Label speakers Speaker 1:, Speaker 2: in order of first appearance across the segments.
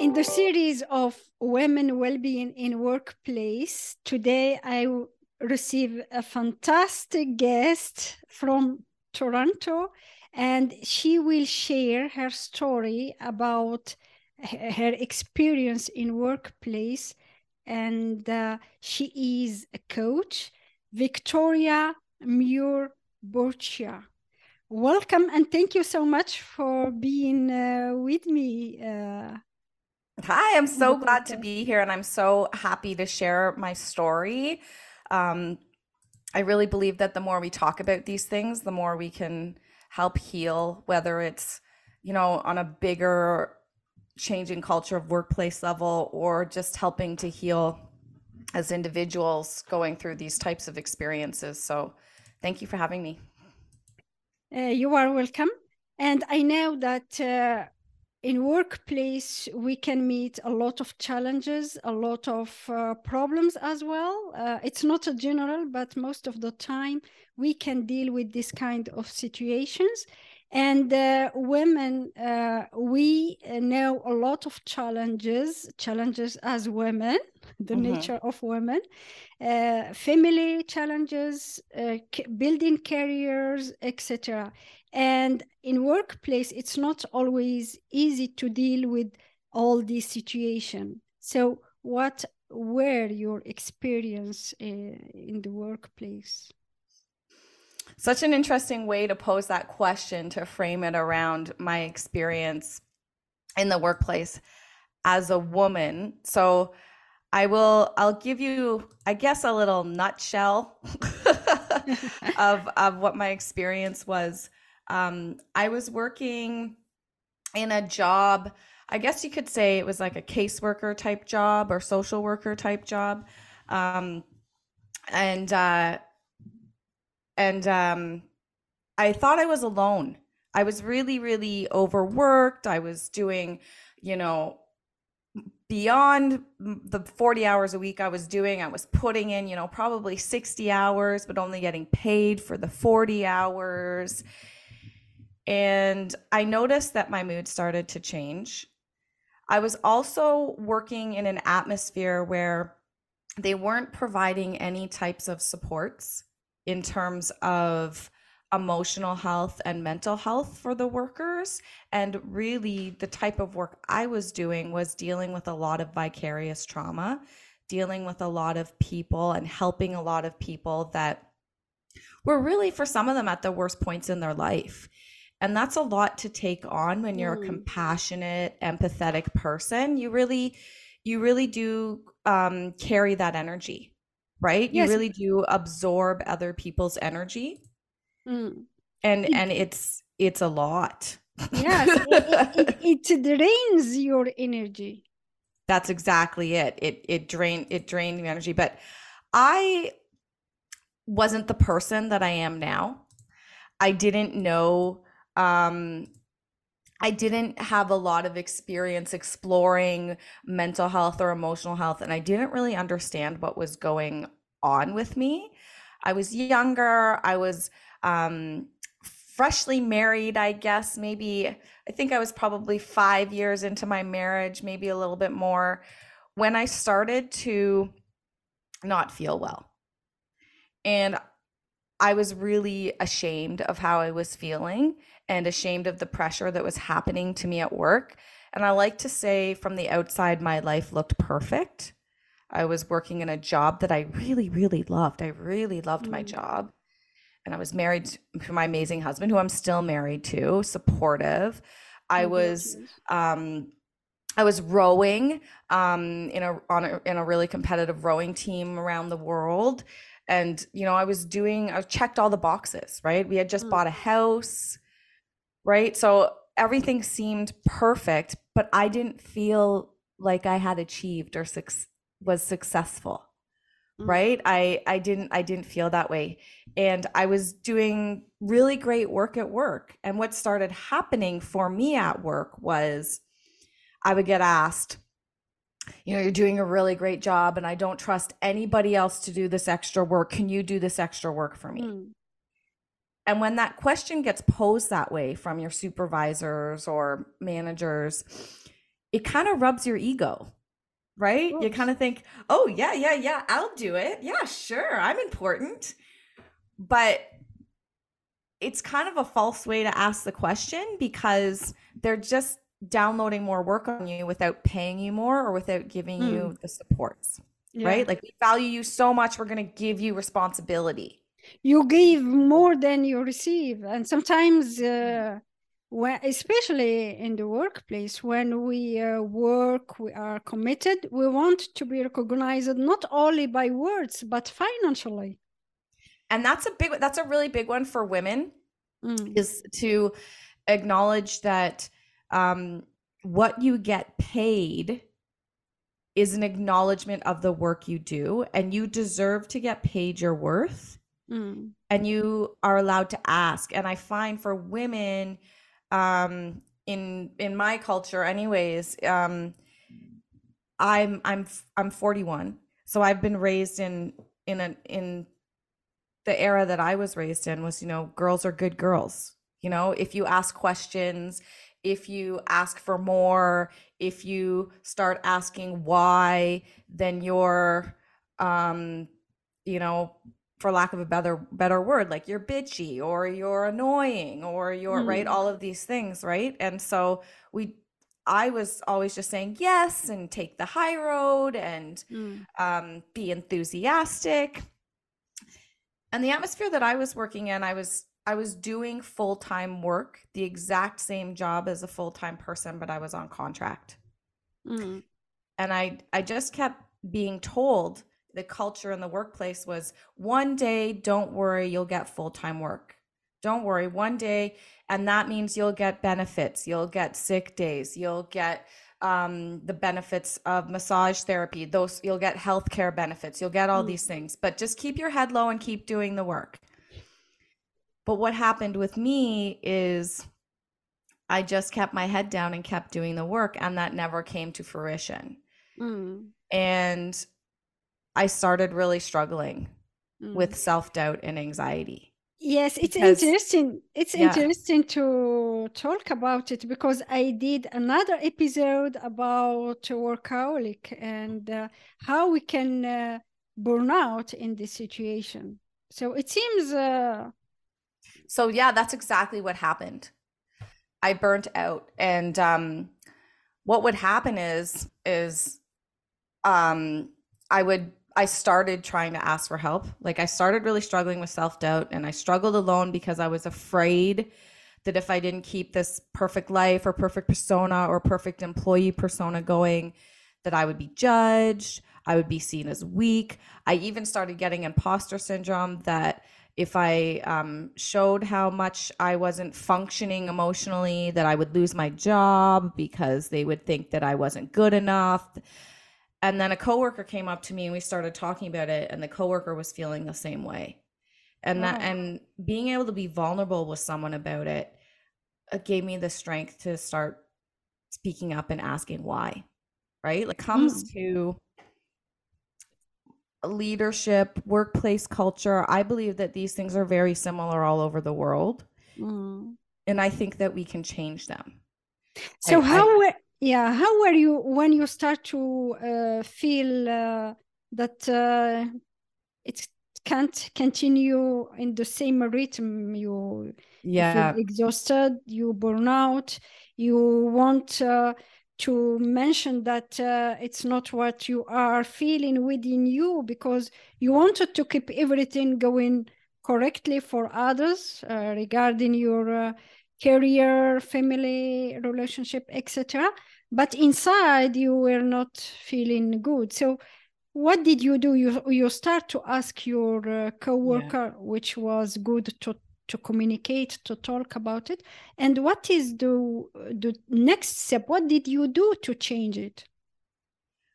Speaker 1: In the series of women well-being in workplace, today I receive a fantastic guest from Toronto, and she will share her story about her experience in workplace. And uh, she is a coach, Victoria Muir Burcea. Welcome and thank you so much for being uh, with me. Uh,
Speaker 2: Hi, I'm so glad to be here and I'm so happy to share my story. Um, I really believe that the more we talk about these things, the more we can help heal, whether it's, you know, on a bigger changing culture of workplace level or just helping to heal as individuals going through these types of experiences. So thank you for having me.
Speaker 1: Uh, you are welcome. And I know that uh, in workplace we can meet a lot of challenges a lot of uh, problems as well. Uh, it's not a general but most of the time we can deal with this kind of situations. And uh, women uh, we know a lot of challenges challenges as women the mm-hmm. nature of women. Uh, family challenges uh, building careers etc and in workplace it's not always easy to deal with all these situations so what were your experience uh, in the workplace?
Speaker 2: Such an interesting way to pose that question to frame it around my experience in the workplace as a woman. So i will i'll give you i guess a little nutshell of of what my experience was um, I was working in a job. I guess you could say it was like a caseworker type job or social worker type job. Um, and uh, and um, I thought I was alone. I was really, really overworked. I was doing, you know, beyond the 40 hours a week I was doing. I was putting in, you know, probably 60 hours, but only getting paid for the 40 hours. And I noticed that my mood started to change. I was also working in an atmosphere where they weren't providing any types of supports in terms of emotional health and mental health for the workers. And really, the type of work I was doing was dealing with a lot of vicarious trauma, dealing with a lot of people and helping a lot of people that were really, for some of them, at the worst points in their life. And that's a lot to take on when you're mm. a compassionate, empathetic person. You really, you really do um, carry that energy, right? Yes. You really do absorb other people's energy. Mm. And and it's it's a lot.
Speaker 1: Yes, it, it, it, drains your energy.
Speaker 2: That's exactly it. It it drained it drained the energy. But I wasn't the person that I am now. I didn't know um, I didn't have a lot of experience exploring mental health or emotional health, and I didn't really understand what was going on with me. I was younger. I was um, freshly married, I guess. Maybe, I think I was probably five years into my marriage, maybe a little bit more, when I started to not feel well. And I was really ashamed of how I was feeling and ashamed of the pressure that was happening to me at work. And I like to say from the outside, my life looked perfect. I was working in a job that I really, really loved. I really loved mm. my job. And I was married to my amazing husband, who I'm still married to, supportive. I was um, I was rowing um, in a on a, in a really competitive rowing team around the world, and you know I was doing I checked all the boxes. Right, we had just mm. bought a house right? So everything seemed perfect, but I didn't feel like I had achieved or su- was successful. Mm-hmm. Right? I I didn't I didn't feel that way. And I was doing really great work at work. And what started happening for me at work was I would get asked, you know, you're doing a really great job and I don't trust anybody else to do this extra work. Can you do this extra work for me? Mm. And when that question gets posed that way from your supervisors or managers, it kind of rubs your ego, right? You kind of think, oh, yeah, yeah, yeah, I'll do it. Yeah, sure, I'm important. But it's kind of a false way to ask the question because they're just downloading more work on you without paying you more or without giving mm. you the supports. Yeah. Right? Like we value you so much, we're going to give you responsibility.
Speaker 1: You give more than you receive. And sometimes, uh, when, especially in the workplace, when we uh, work, we are committed, we want to be recognized not only by words, but financially
Speaker 2: and that's a big that's a really big one for women mm. is to acknowledge that um, what you get paid is an acknowledgement of the work you do and you deserve to get paid your worth mm. and you are allowed to ask and i find for women um, in in my culture anyways um, i'm i'm i'm 41 so i've been raised in in a in the era that I was raised in was, you know, girls are good girls. You know, if you ask questions, if you ask for more, if you start asking why, then you're, um, you know, for lack of a better better word, like you're bitchy or you're annoying or you're mm. right, all of these things, right? And so we I was always just saying yes and take the high road and mm. um, be enthusiastic and the atmosphere that I was working in, I was I was doing full-time work, the exact same job as a full-time person, but I was on contract. Mm. And I I just kept being told the culture in the workplace was one day, don't worry, you'll get full-time work. Don't worry, one day, and that means you'll get benefits, you'll get sick days, you'll get um, the benefits of massage therapy. Those you'll get healthcare benefits. You'll get all mm. these things, but just keep your head low and keep doing the work. But what happened with me is I just kept my head down and kept doing the work, and that never came to fruition. Mm. And I started really struggling mm. with self doubt and anxiety.
Speaker 1: Yes, it's because, interesting. It's yeah. interesting to talk about it because I did another episode about workaholic and uh, how we can uh, burn out in this situation. So it seems. Uh...
Speaker 2: So yeah, that's exactly what happened. I burnt out, and um, what would happen is is um, I would I started trying to ask for help. Like I started really struggling with self-doubt and I struggled alone because I was afraid that if I didn't keep this perfect life or perfect persona or perfect employee persona going that I would be judged, I would be seen as weak. I even started getting imposter syndrome that if I um, showed how much I wasn't functioning emotionally, that I would lose my job because they would think that I wasn't good enough and then a coworker came up to me and we started talking about it and the coworker was feeling the same way and wow. that and being able to be vulnerable with someone about it, it gave me the strength to start speaking up and asking why right like comes mm. to leadership workplace culture i believe that these things are very similar all over the world mm. and i think that we can change them
Speaker 1: so I, how I, yeah how were you when you start to uh, feel uh, that uh, it can't continue in the same rhythm? You
Speaker 2: yeah.
Speaker 1: exhausted you burn out you want uh, to mention that uh, it's not what you are feeling within you because you wanted to keep everything going correctly for others uh, regarding your career, family, relationship, etc. But inside you were not feeling good. So what did you do? You you start to ask your uh, coworker, yeah. which was good to to communicate, to talk about it. And what is the the next step? What did you do to change it?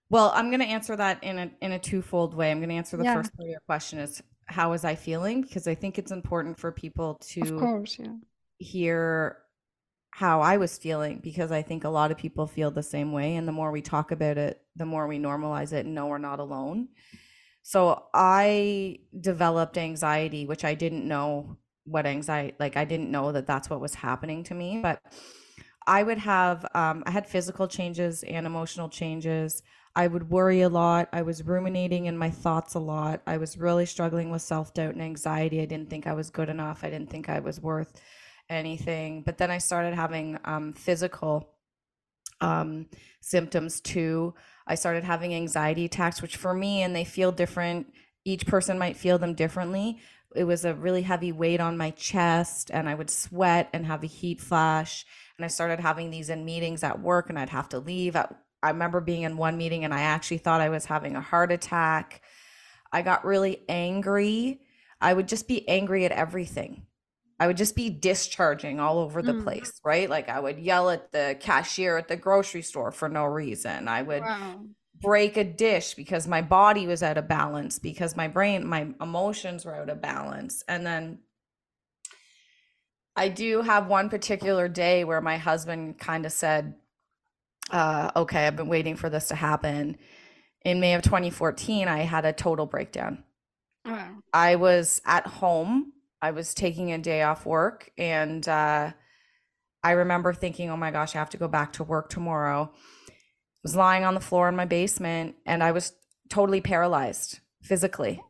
Speaker 2: Well, I'm going to answer that in a in a twofold way. I'm going to answer the yeah. first part of your question is how was I feeling because I think it's important for people to
Speaker 1: of course, yeah
Speaker 2: hear how I was feeling because I think a lot of people feel the same way. And the more we talk about it, the more we normalize it and know we're not alone. So I developed anxiety, which I didn't know what anxiety, like, I didn't know that that's what was happening to me. But I would have, um, I had physical changes and emotional changes. I would worry a lot. I was ruminating in my thoughts a lot. I was really struggling with self doubt and anxiety. I didn't think I was good enough. I didn't think I was worth anything. But then I started having um, physical um, symptoms too. I started having anxiety attacks, which for me, and they feel different. Each person might feel them differently. It was a really heavy weight on my chest, and I would sweat and have a heat flash. And I started having these in meetings at work, and I'd have to leave. I remember being in one meeting, and I actually thought I was having a heart attack. I got really angry. I would just be angry at everything. I would just be discharging all over the mm. place, right? Like I would yell at the cashier at the grocery store for no reason. I would wow. break a dish because my body was out of balance, because my brain, my emotions were out of balance. And then I do have one particular day where my husband kind of said, uh, okay, I've been waiting for this to happen. In May of 2014, I had a total breakdown. Wow. I was at home I was taking a day off work and uh, I remember thinking, oh my gosh, I have to go back to work tomorrow. I was lying on the floor in my basement and I was totally paralyzed physically.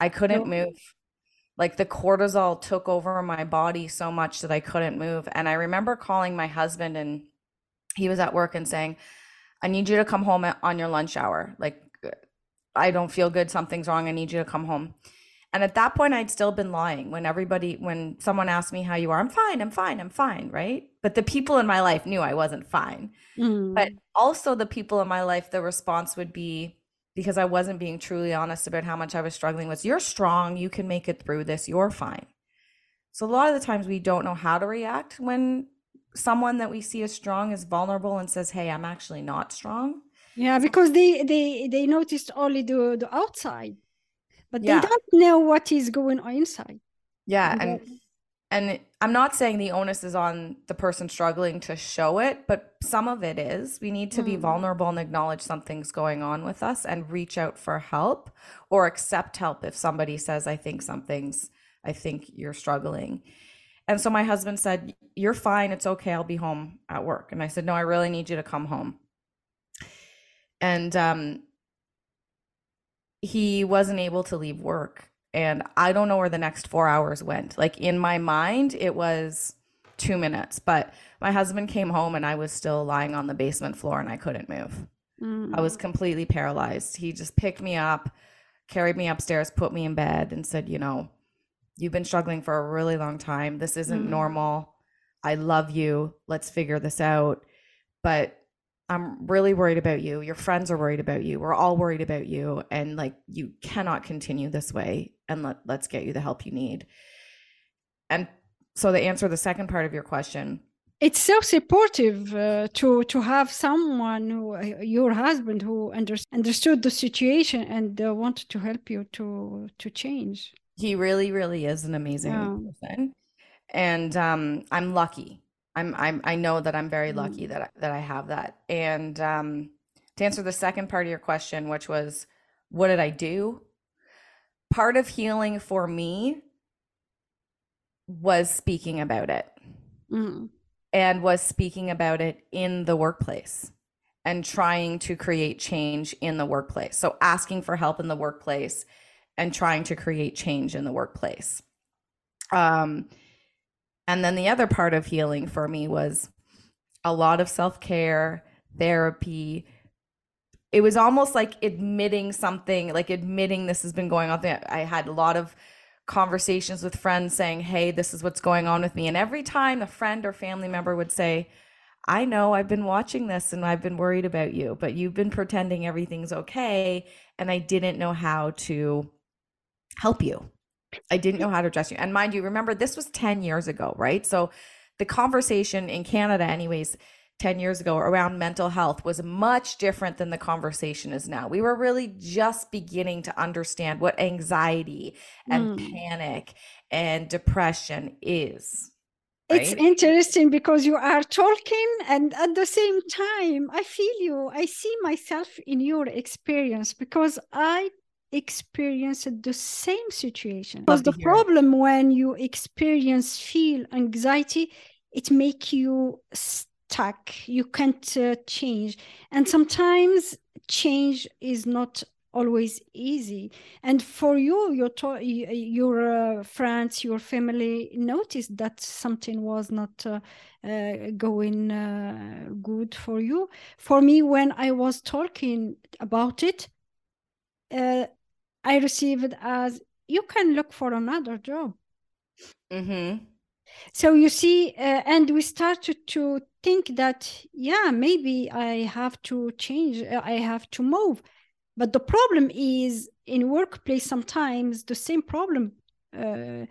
Speaker 2: I couldn't move. Like the cortisol took over my body so much that I couldn't move. And I remember calling my husband and he was at work and saying, I need you to come home on your lunch hour. Like, I don't feel good. Something's wrong. I need you to come home. And at that point, I'd still been lying when everybody, when someone asked me how you are, I'm fine, I'm fine, I'm fine, right? But the people in my life knew I wasn't fine. Mm. But also, the people in my life, the response would be because I wasn't being truly honest about how much I was struggling was, you're strong, you can make it through this, you're fine. So, a lot of the times, we don't know how to react when someone that we see as strong is vulnerable and says, Hey, I'm actually not strong.
Speaker 1: Yeah, because they they they noticed only the the outside but yeah. they don't know what is going on inside.
Speaker 2: Yeah and and i'm not saying the onus is on the person struggling to show it but some of it is. We need to mm. be vulnerable and acknowledge something's going on with us and reach out for help or accept help if somebody says i think something's i think you're struggling. And so my husband said you're fine. It's okay. I'll be home at work. And i said no i really need you to come home. And um he wasn't able to leave work and I don't know where the next 4 hours went. Like in my mind it was 2 minutes, but my husband came home and I was still lying on the basement floor and I couldn't move. Mm. I was completely paralyzed. He just picked me up, carried me upstairs, put me in bed and said, "You know, you've been struggling for a really long time. This isn't mm. normal. I love you. Let's figure this out." But I'm really worried about you. Your friends are worried about you. We're all worried about you. And like, you cannot continue this way. And let, let's get you the help you need. And so, to answer the second part of your question,
Speaker 1: it's so supportive uh, to to have someone who, uh, your husband who under, understood the situation and uh, wanted to help you to to change
Speaker 2: he really really is an amazing yeah. person and um, i'm lucky I'm I'm I know that I'm very lucky mm. that I, that I have that. And um, to answer the second part of your question, which was, what did I do? Part of healing for me was speaking about it, mm. and was speaking about it in the workplace, and trying to create change in the workplace. So asking for help in the workplace, and trying to create change in the workplace. Um, and then the other part of healing for me was a lot of self care, therapy. It was almost like admitting something, like admitting this has been going on. I had a lot of conversations with friends saying, Hey, this is what's going on with me. And every time a friend or family member would say, I know I've been watching this and I've been worried about you, but you've been pretending everything's okay. And I didn't know how to help you. I didn't know how to address you. And mind you, remember this was 10 years ago, right? So the conversation in Canada, anyways, 10 years ago around mental health was much different than the conversation is now. We were really just beginning to understand what anxiety and mm. panic and depression is.
Speaker 1: Right? It's interesting because you are talking, and at the same time, I feel you. I see myself in your experience because I experienced the same situation. Because the problem it. when you experience feel anxiety, it make you stuck you can't uh, change and sometimes change is not always easy and for you your to- your uh, friends your family noticed that something was not uh, uh, going uh, good for you for me when i was talking about it uh, i received as you can look for another job
Speaker 2: Mm-hmm.
Speaker 1: so you see uh, and we started to think that yeah maybe i have to change uh, i have to move but the problem is in workplace sometimes the same problem uh,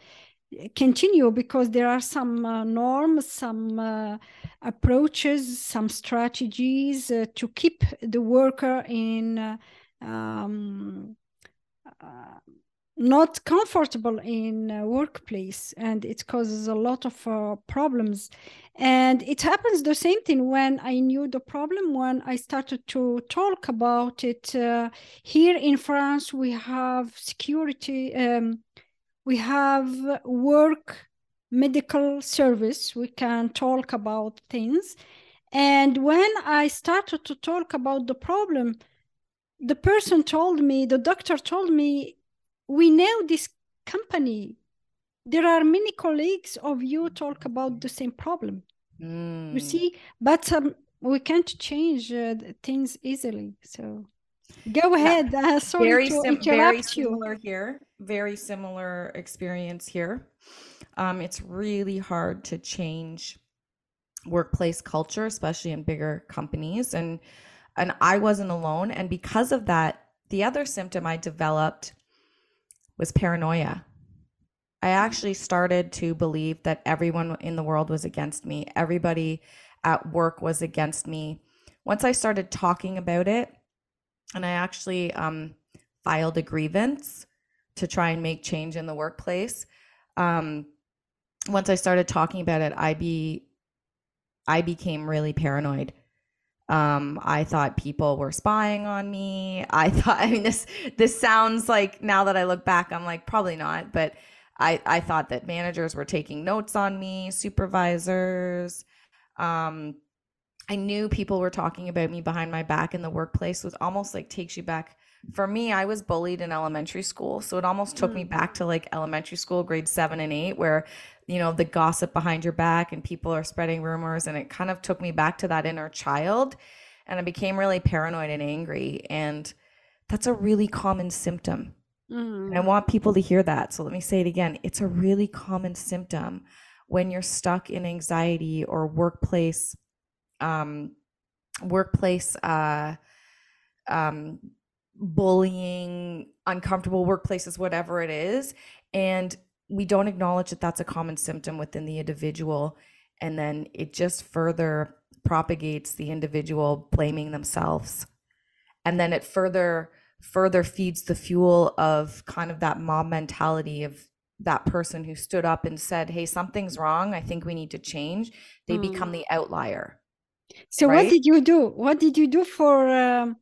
Speaker 1: continue because there are some uh, norms some uh, approaches some strategies uh, to keep the worker in um, not comfortable in workplace and it causes a lot of uh, problems. And it happens the same thing when i knew the problem when i started to talk about it uh, here in france we have security um, we have work medical service. We can talk about things. And when i started to talk about the problem the person told me the doctor told me we know this company. There are many colleagues of you talk about the same problem.
Speaker 2: Mm.
Speaker 1: you see but um, we can't change uh, things easily so go ahead uh, sorry
Speaker 2: very
Speaker 1: to
Speaker 2: sim- very
Speaker 1: you.
Speaker 2: similar here very similar experience here. Um, it's really hard to change workplace culture especially in bigger companies and and i wasn't alone and because of that the other symptom i developed was paranoia i actually started to believe that everyone in the world was against me everybody at work was against me once i started talking about it and i actually um, filed a grievance to try and make change in the workplace. Um, once I started talking about it, I be I became really paranoid. Um, I thought people were spying on me. I thought I mean this this sounds like now that I look back, I'm like probably not, but I I thought that managers were taking notes on me, supervisors. Um, I knew people were talking about me behind my back in the workplace was almost like takes you back for me, I was bullied in elementary school. So it almost took me
Speaker 1: Mm.
Speaker 2: back to like elementary school, grade seven and eight, where, you know, the gossip behind your back and people are spreading rumors. And it kind of took me back to that inner child. And I became really paranoid and angry. And that's a really common symptom. And I
Speaker 1: Mm.
Speaker 2: want people to hear that. So let me say it again. It's a really common symptom when you're stuck in anxiety or workplace, um, workplace, uh, um, bullying, uncomfortable workplaces, whatever it is. And we don't acknowledge that that's a common symptom within the individual. And then it just further propagates the individual blaming themselves. And then it further further feeds the fuel of kind of that mob mentality of that person who stood up and said, Hey, something's wrong. I think we need to change. They become
Speaker 1: Mm.
Speaker 2: the outlier.
Speaker 1: so what did you do what did you do for um,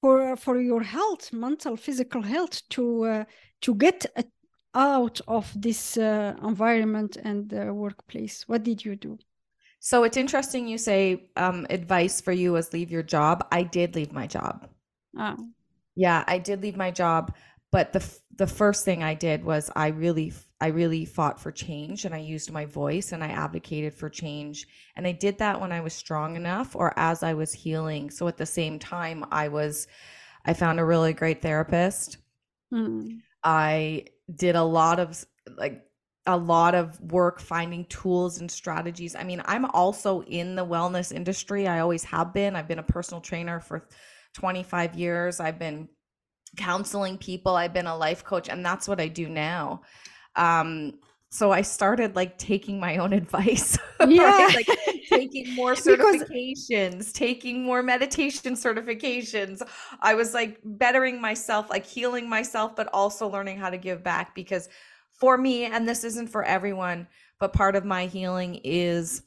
Speaker 1: for for your health mental physical health to uh, to get uh, out of this uh, environment and uh, workplace what did you do
Speaker 2: So it's interesting you say um, advice for you was leave your job. I did leave my job.
Speaker 1: ah.
Speaker 2: Yeah, I did leave my job, but the f- the first thing I did was I really I really fought for change and I used my voice and I advocated for change. And I did that when I was strong enough or as I was healing. So at the same time I was I found a really great therapist.
Speaker 1: Mm.
Speaker 2: I did a lot of like a lot of work finding tools and strategies. I mean, I'm also in the wellness industry. I always have been. I've been a personal trainer for 25 years. I've been counseling people. I've been a life coach and that's what I do now. Um so I started like taking my own advice, right?
Speaker 1: Yeah.
Speaker 2: Like taking more certifications, taking more meditation certifications. I was like bettering myself, like healing myself, but also learning how to give back because for me, and this isn't for everyone, but part of my healing is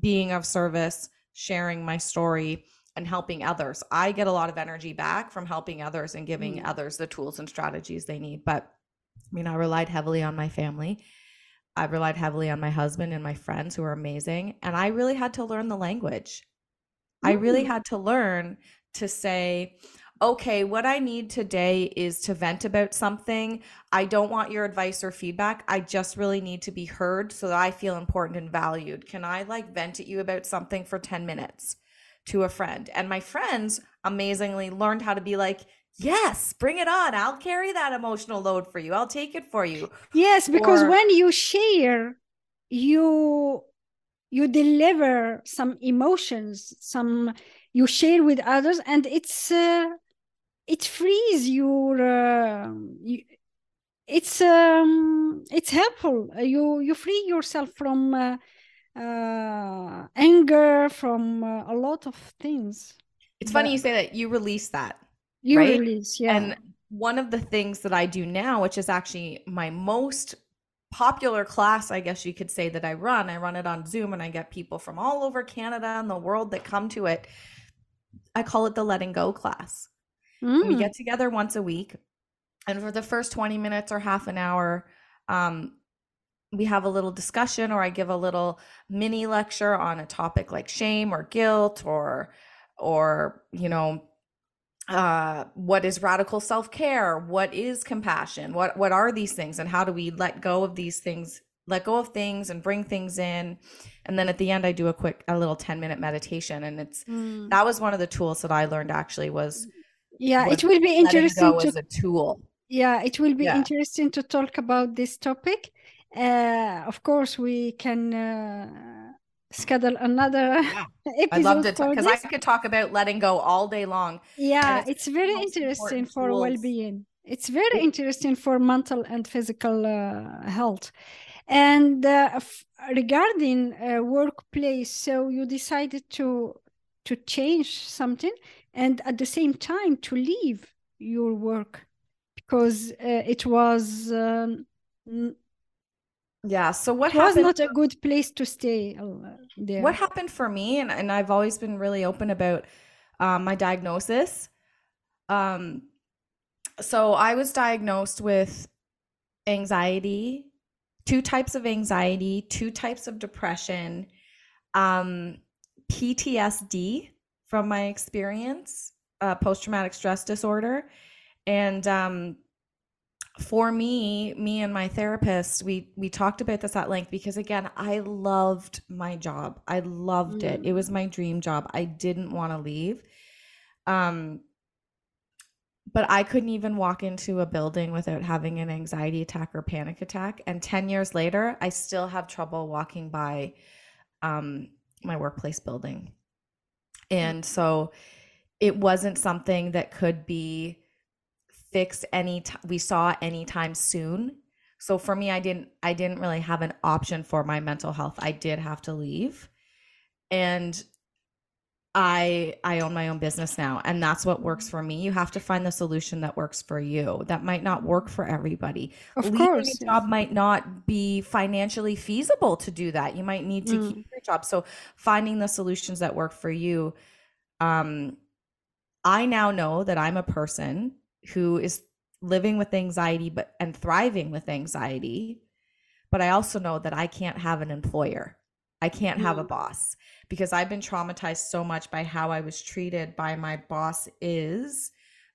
Speaker 2: being of service, sharing my story, and helping others. I get a lot of energy back from helping others and giving
Speaker 1: Mm.
Speaker 2: others the tools and strategies they need. But I mean, I relied heavily on my family. I relied heavily on my husband and my friends who are amazing. And I really had to learn the language. I really
Speaker 1: Mm.
Speaker 2: had to learn to say, okay, what I need today is to vent about something. I don't want your advice or feedback. I just really need to be heard so that I feel important and valued. Can I like vent at you about something for 10 minutes to a friend? And my friends amazingly learned how to be like, yes, bring it on. I'll carry that emotional load for you. I'll take it for you.
Speaker 1: Yes, because
Speaker 2: Or-
Speaker 1: when you share, you you deliver some emotions, some you share with others, and it's uh, it frees your uh, you, it's um it's helpful. You you free yourself from uh, uh, anger, from uh, a lot of things.
Speaker 2: It's funny you say that you release that.
Speaker 1: You
Speaker 2: Right?
Speaker 1: release, yeah.
Speaker 2: And one of the things that I do now, which is actually my most popular class, I guess you could say, that I run, I run it on Zoom and I get people from all over Canada and the world that come to it. I call it the letting go class. And we
Speaker 1: Mm.
Speaker 2: get together once a week. And for the first 20 minutes or half an hour, um, we have a little discussion or I give a little mini lecture on a topic like shame or guilt or or you know uh what is radical self-care what is compassion what what are these things and how do we let go of these things let go of things and bring things in and then at the end I do a quick a little 10 minute meditation and it's
Speaker 1: Mm.
Speaker 2: that was one of the tools that I learned actually was
Speaker 1: Yeah,
Speaker 2: was
Speaker 1: it will be interesting to
Speaker 2: as a tool
Speaker 1: Yeah, it will be
Speaker 2: Yeah.
Speaker 1: interesting to talk about this topic. Uh, of course, we can uh, schedule another
Speaker 2: Yeah.
Speaker 1: episode
Speaker 2: I loved it because I could talk about letting go all day long.
Speaker 1: Yeah,
Speaker 2: it's
Speaker 1: it's very interesting for
Speaker 2: tools.
Speaker 1: well-being. It's very interesting for mental and physical uh, health. And uh, f- regarding uh, workplace, so you decided to to change something, and at the same time to leave your work because uh, it was um,
Speaker 2: Yeah. So what
Speaker 1: it was
Speaker 2: happened?
Speaker 1: not a good place to stay uh, there.
Speaker 2: what happened for me, and, and I've always been really open about um, my diagnosis. Um, so I was diagnosed with anxiety, two types of anxiety, two types of depression, um, PTSD from my experience, uh, post traumatic stress disorder. And um, for me, me and my therapist, we we talked about this at length because again, I loved my job. I loved it. It was my dream job. I didn't want to leave. Um but I couldn't even walk into a building without having an anxiety attack or panic attack. And 10 years later, I still have trouble walking by um, my workplace building. And so it wasn't something that could be fixed any t- we saw anytime soon. So for me, I didn't I didn't really have an option for my mental health. I did have to leave. And I I own my own business now and that's what works for me. You have to find the solution that works for you. That might not work for everybody.
Speaker 1: Of
Speaker 2: Leaving
Speaker 1: course,
Speaker 2: a job might not be financially feasible to do that. You might need to
Speaker 1: Mm.
Speaker 2: keep your job. So finding the solutions that work for you. Um I now know that I'm a person who is living with anxiety but and thriving with anxiety. But I also know that I can't have an employer. I can't have a
Speaker 1: Mm.
Speaker 2: boss because I've been traumatized so much by how I was treated by my boss is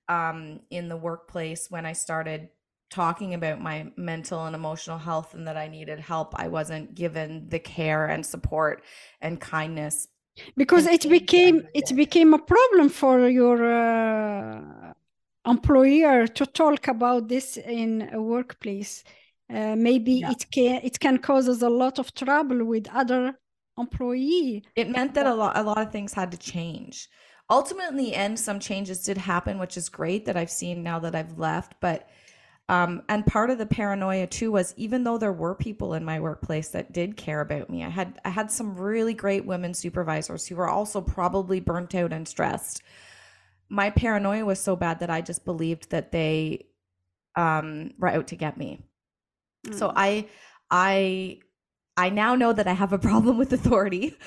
Speaker 2: um, in the workplace when I started talking about my mental and emotional health and that I needed help. I wasn't given the care and support and kindness.
Speaker 1: because it
Speaker 2: change that I
Speaker 1: became it became a problem for your uh, employer to talk about this in a workplace. Uh, maybe
Speaker 2: Yeah.
Speaker 1: it can it can cause us a lot of trouble with other employee.
Speaker 2: It meant that a lot a lot of things had to change. Ultimately, in the end, some changes did happen, which is great that I've seen now that I've left. But um, and part of the paranoia too was even though there were people in my workplace that did care about me, I had I had some really great women supervisors who were also probably burnt out and stressed. My paranoia was so bad that I just believed that they um, were out to get me. So
Speaker 1: Mm.
Speaker 2: I I I now know that I have a problem with authority.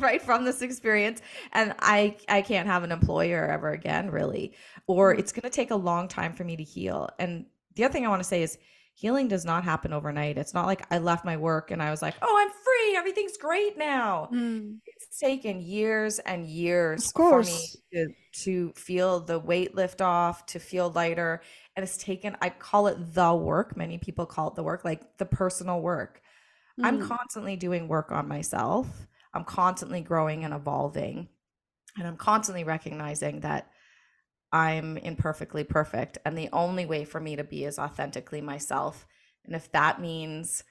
Speaker 2: right from this experience and I I can't have an employer ever again really or
Speaker 1: Mm.
Speaker 2: it's going to take a long time for me to heal. And the other thing I want to say is healing does not happen overnight. It's not like I left my work and I was like, "Oh, I'm free. Everything's great now."
Speaker 1: Mm.
Speaker 2: It's taken years and years for me to to feel the weight lift off, to feel lighter, and it's taken I call it the work. Many people call it the work, like the personal work. I'm
Speaker 1: Mm.
Speaker 2: constantly doing work on myself. I'm constantly growing and evolving. And I'm constantly recognizing that I'm imperfectly perfect. And the only way for me to be is authentically myself. And if that means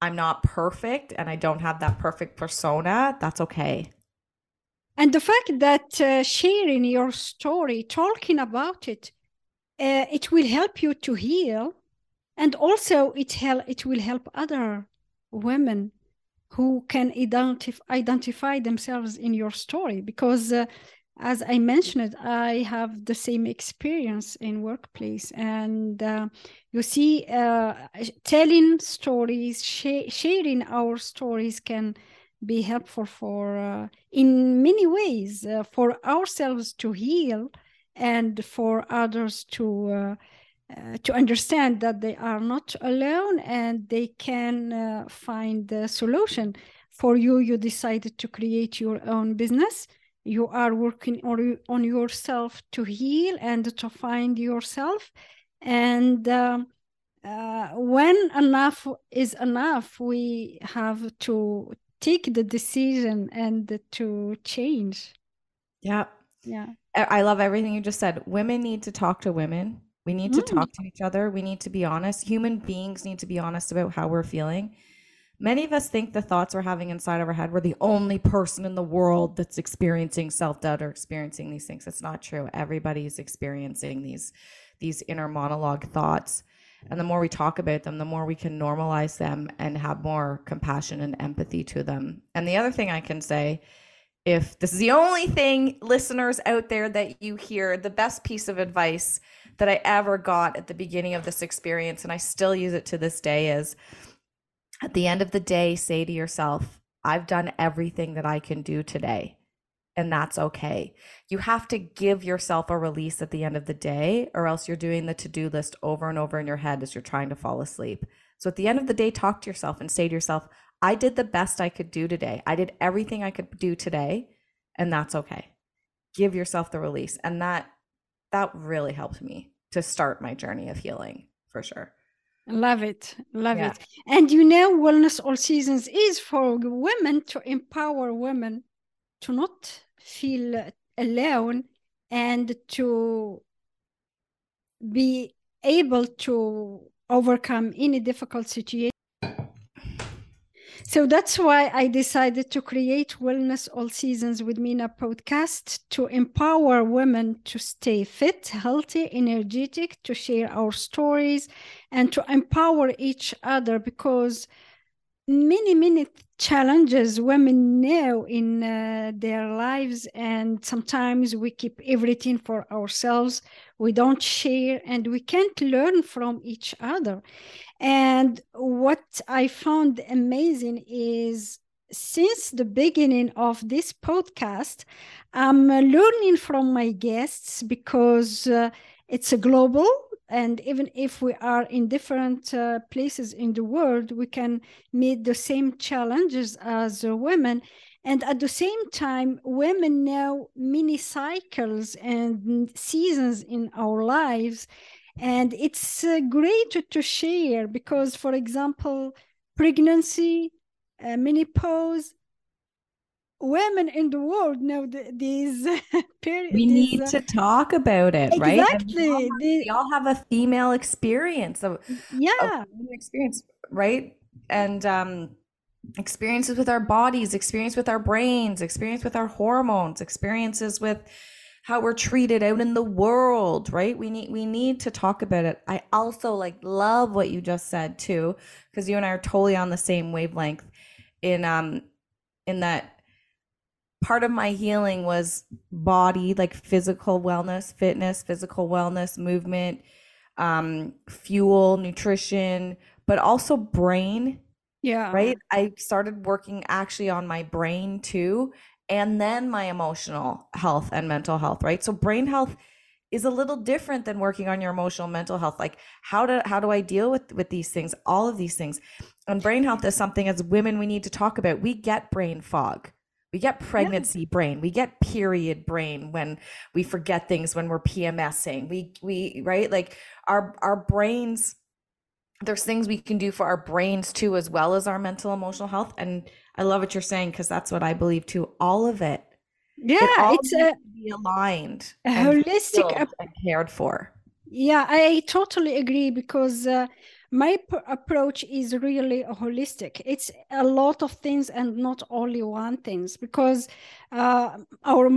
Speaker 2: I'm not perfect and I don't have that perfect persona, that's okay.
Speaker 1: And the fact that uh, sharing your story, talking about it, uh, it will help you to heal, and also it hel- it will help other women who can identif- identify themselves in your story. Because, uh, as I mentioned, I have the same experience in workplace, and uh, you see, uh, telling stories, sh- sharing our stories can be helpful for uh, in many ways uh, for ourselves to heal and for others to uh, uh, to understand that they are not alone and they can find the solution. For you you decided to create your own business you are working on, on yourself to heal and to find yourself and um, uh, when enough is enough we have to take the decision and to change
Speaker 2: Yeah.
Speaker 1: yeah
Speaker 2: I love everything you just said. Women need to talk to women. We need to
Speaker 1: Mm.
Speaker 2: talk to each other. We need to be honest. Human beings need to be honest about how we're feeling. Many of us think the thoughts we're having inside of our head, we're the only person in the world that's experiencing self-doubt or experiencing these things. It's not true. Everybody's experiencing these these inner monologue thoughts. And the more we talk about them, the more we can normalize them and have more compassion and empathy to them. And the other thing I can say if this is the only thing listeners out there that you hear the best piece of advice that i ever got at the beginning of this experience and i still use it to this day is at the end of the day say to yourself i've done everything that i can do today and that's okay you have to give yourself a release at the end of the day or else you're doing the to-do list over and over in your head as you're trying to fall asleep so at the end of the day talk to yourself and say to yourself I did the best I could do today. I did everything I could do today, and that's okay. Give yourself the release. And that that really helped me to start my journey of healing for sure.
Speaker 1: Love it love
Speaker 2: Yeah.
Speaker 1: it and you know wellness all seasons is for women to empower women to not feel alone and to be able to overcome any difficult situation So that's why I decided to create Wellness All Seasons with Mina podcast to empower women to stay fit, healthy, energetic, to share our stories, and to empower each other because many, many challenges women know in uh, their lives, and sometimes we keep everything for ourselves. We don't share, and we can't learn from each other. And what I found amazing is since the beginning of this podcast, I'm learning from my guests because uh, it's a global. And even if we are in different uh, places in the world, we can meet the same challenges as uh, women. And at the same time, women know many cycles and seasons in our lives and it's uh, great to, share because for example pregnancy uh, menopause women in the world know the, these period
Speaker 2: We
Speaker 1: these,
Speaker 2: need
Speaker 1: uh,
Speaker 2: to talk about it, right? And we all
Speaker 1: exactly
Speaker 2: have,
Speaker 1: the-
Speaker 2: we all have a female experience of
Speaker 1: yeah
Speaker 2: human experience, right? And um, experiences with our bodies, experience with our brains, experience with our hormones, experiences with how we're treated out in the world, right? We need we need to talk about it. I also like love what you just said too, because you and I are totally on the same wavelength in um in that part of my healing was body, like physical wellness, fitness, physical wellness, movement, um, fuel, nutrition, but also brain
Speaker 1: yeah.
Speaker 2: right? I started working actually on my brain too, and then my emotional health and mental health, right? So brain health is a little different than working on your emotional mental health. Like how do how do i deal with with these things all of these things? And brain health is something as women we need to talk about. We get brain fog we get pregnancy yeah. brain we get period brain when we forget things when we're pmsing we we right? Like our our brains there's things we can do for our brains too as well as our mental emotional health. And i love what you're saying because that's what i believe too. All of it.
Speaker 1: Yeah it it's a
Speaker 2: be aligned
Speaker 1: a holistic
Speaker 2: and cared for.
Speaker 1: Yeah i totally agree because uh, my p- approach is really holistic. It's a lot of things and not only one things because uh, our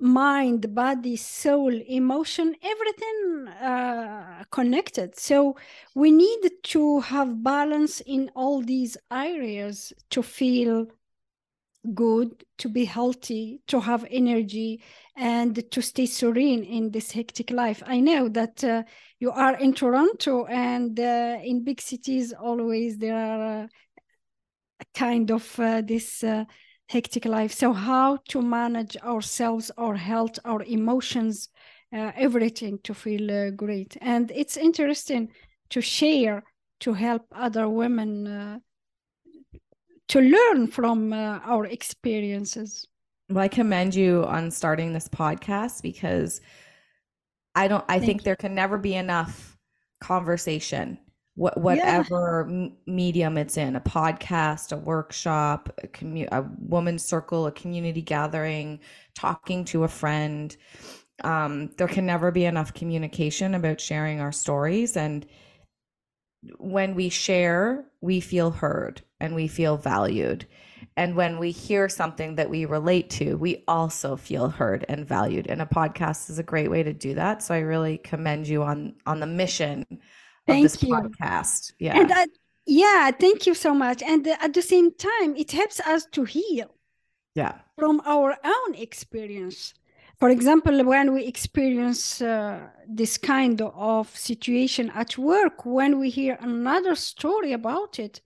Speaker 1: mind body soul emotion everything uh, connected. So we need to have balance in all these areas to feel good to be healthy to have energy and to stay serene in this hectic life. I know that uh, you are in toronto and uh, in big cities always there are uh, kind of uh, this uh, hectic life. So how to manage ourselves our health our emotions uh, everything to feel great. And it's interesting to share to help other women to learn from uh, our experiences.
Speaker 2: Well, I commend you on starting this podcast because I don't. I Thank think you. there can never be enough conversation. What whatever yeah. medium it's in, a podcast, a workshop, a, commu- a woman's circle, a community gathering, talking to a friend. Um, there can never be enough communication about sharing our stories and when we share, we feel heard and we feel valued. And when we hear something that we relate to, we also feel heard and valued. And a podcast is a great way to do that. So I really commend you on on the mission of thank this you. podcast. Yeah.
Speaker 1: And that, yeah, thank you so much. And at the same time, it helps us to heal.
Speaker 2: Yeah.
Speaker 1: From our own experience for example, when we experience uh, this kind of situation at work, when we hear another story about it,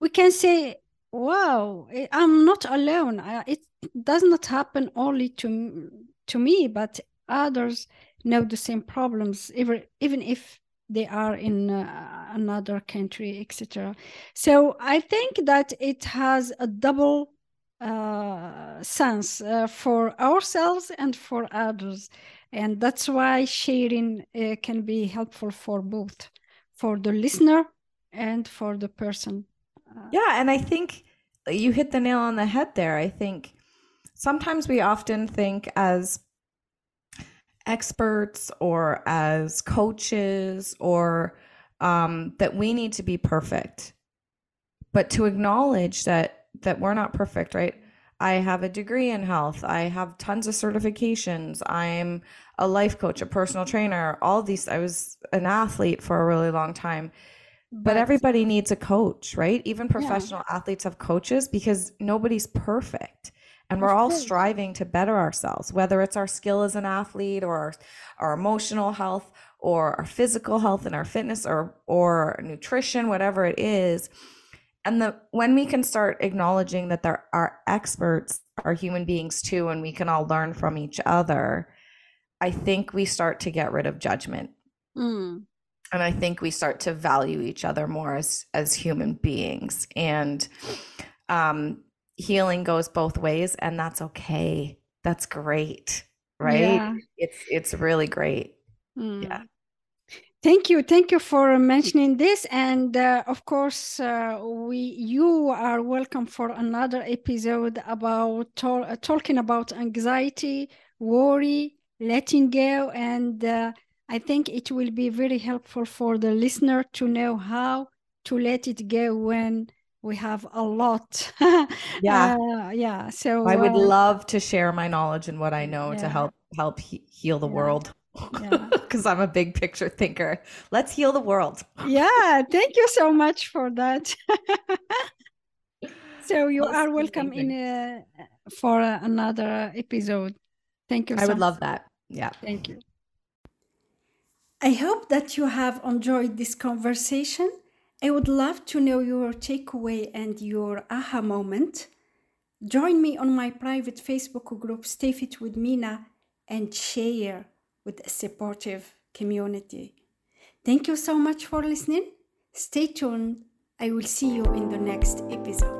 Speaker 1: we can say, wow, I'm not alone. It does not happen only to, to me, but others know the same problems, even, even if they are in uh, another country, etc. So I think that it has a double uh, sense uh, for ourselves and for others. And that's why sharing uh, can be helpful for both, for the listener and for the person.
Speaker 2: Uh, yeah, and I think you hit the nail on the head there. I think sometimes we often think as experts or as coaches or um, that we need to be perfect but to acknowledge that that we're not perfect, right? I have a degree in health. I have tons of certifications. I'm a life coach, a personal trainer, all these. I was an athlete for a really long time. But, but everybody needs a coach, right? Even professional yeah. athletes have coaches because nobody's perfect. And we're all striving to better ourselves, whether it's our skill as an athlete or our, our emotional health or our physical health and our fitness or or nutrition, whatever it is and the when we can start acknowledging that there are experts are human beings too and we can all learn from each other i think we start to get rid of judgment mm. And i think we start to value each other more as as human beings. And um healing goes both ways and that's okay. That's great right? Yeah. it's it's really great. Mm. yeah.
Speaker 1: Thank you, thank you for mentioning this, and uh, of course, uh, we you are welcome for another episode about to- talking about anxiety, worry, letting go, and uh, I think it will be very helpful for the listener to know how to let it go when we have a lot.
Speaker 2: yeah,
Speaker 1: uh, yeah. So
Speaker 2: I would uh, love to share my knowledge and what I know yeah. to help help he- heal the yeah. world because yeah. I'm a big picture thinker. Let's heal the world.
Speaker 1: yeah, thank you so much for that. so you are welcome amazing. in for another episode. Thank you.
Speaker 2: I so would love that. Yeah.
Speaker 1: Thank you. I hope that you have enjoyed this conversation. I would love to know your takeaway and your aha moment. Join me on my private Facebook group, Stay Fit with Mina, and share with a supportive community. Thank you so much for listening. Stay tuned. I will see you in the next episode.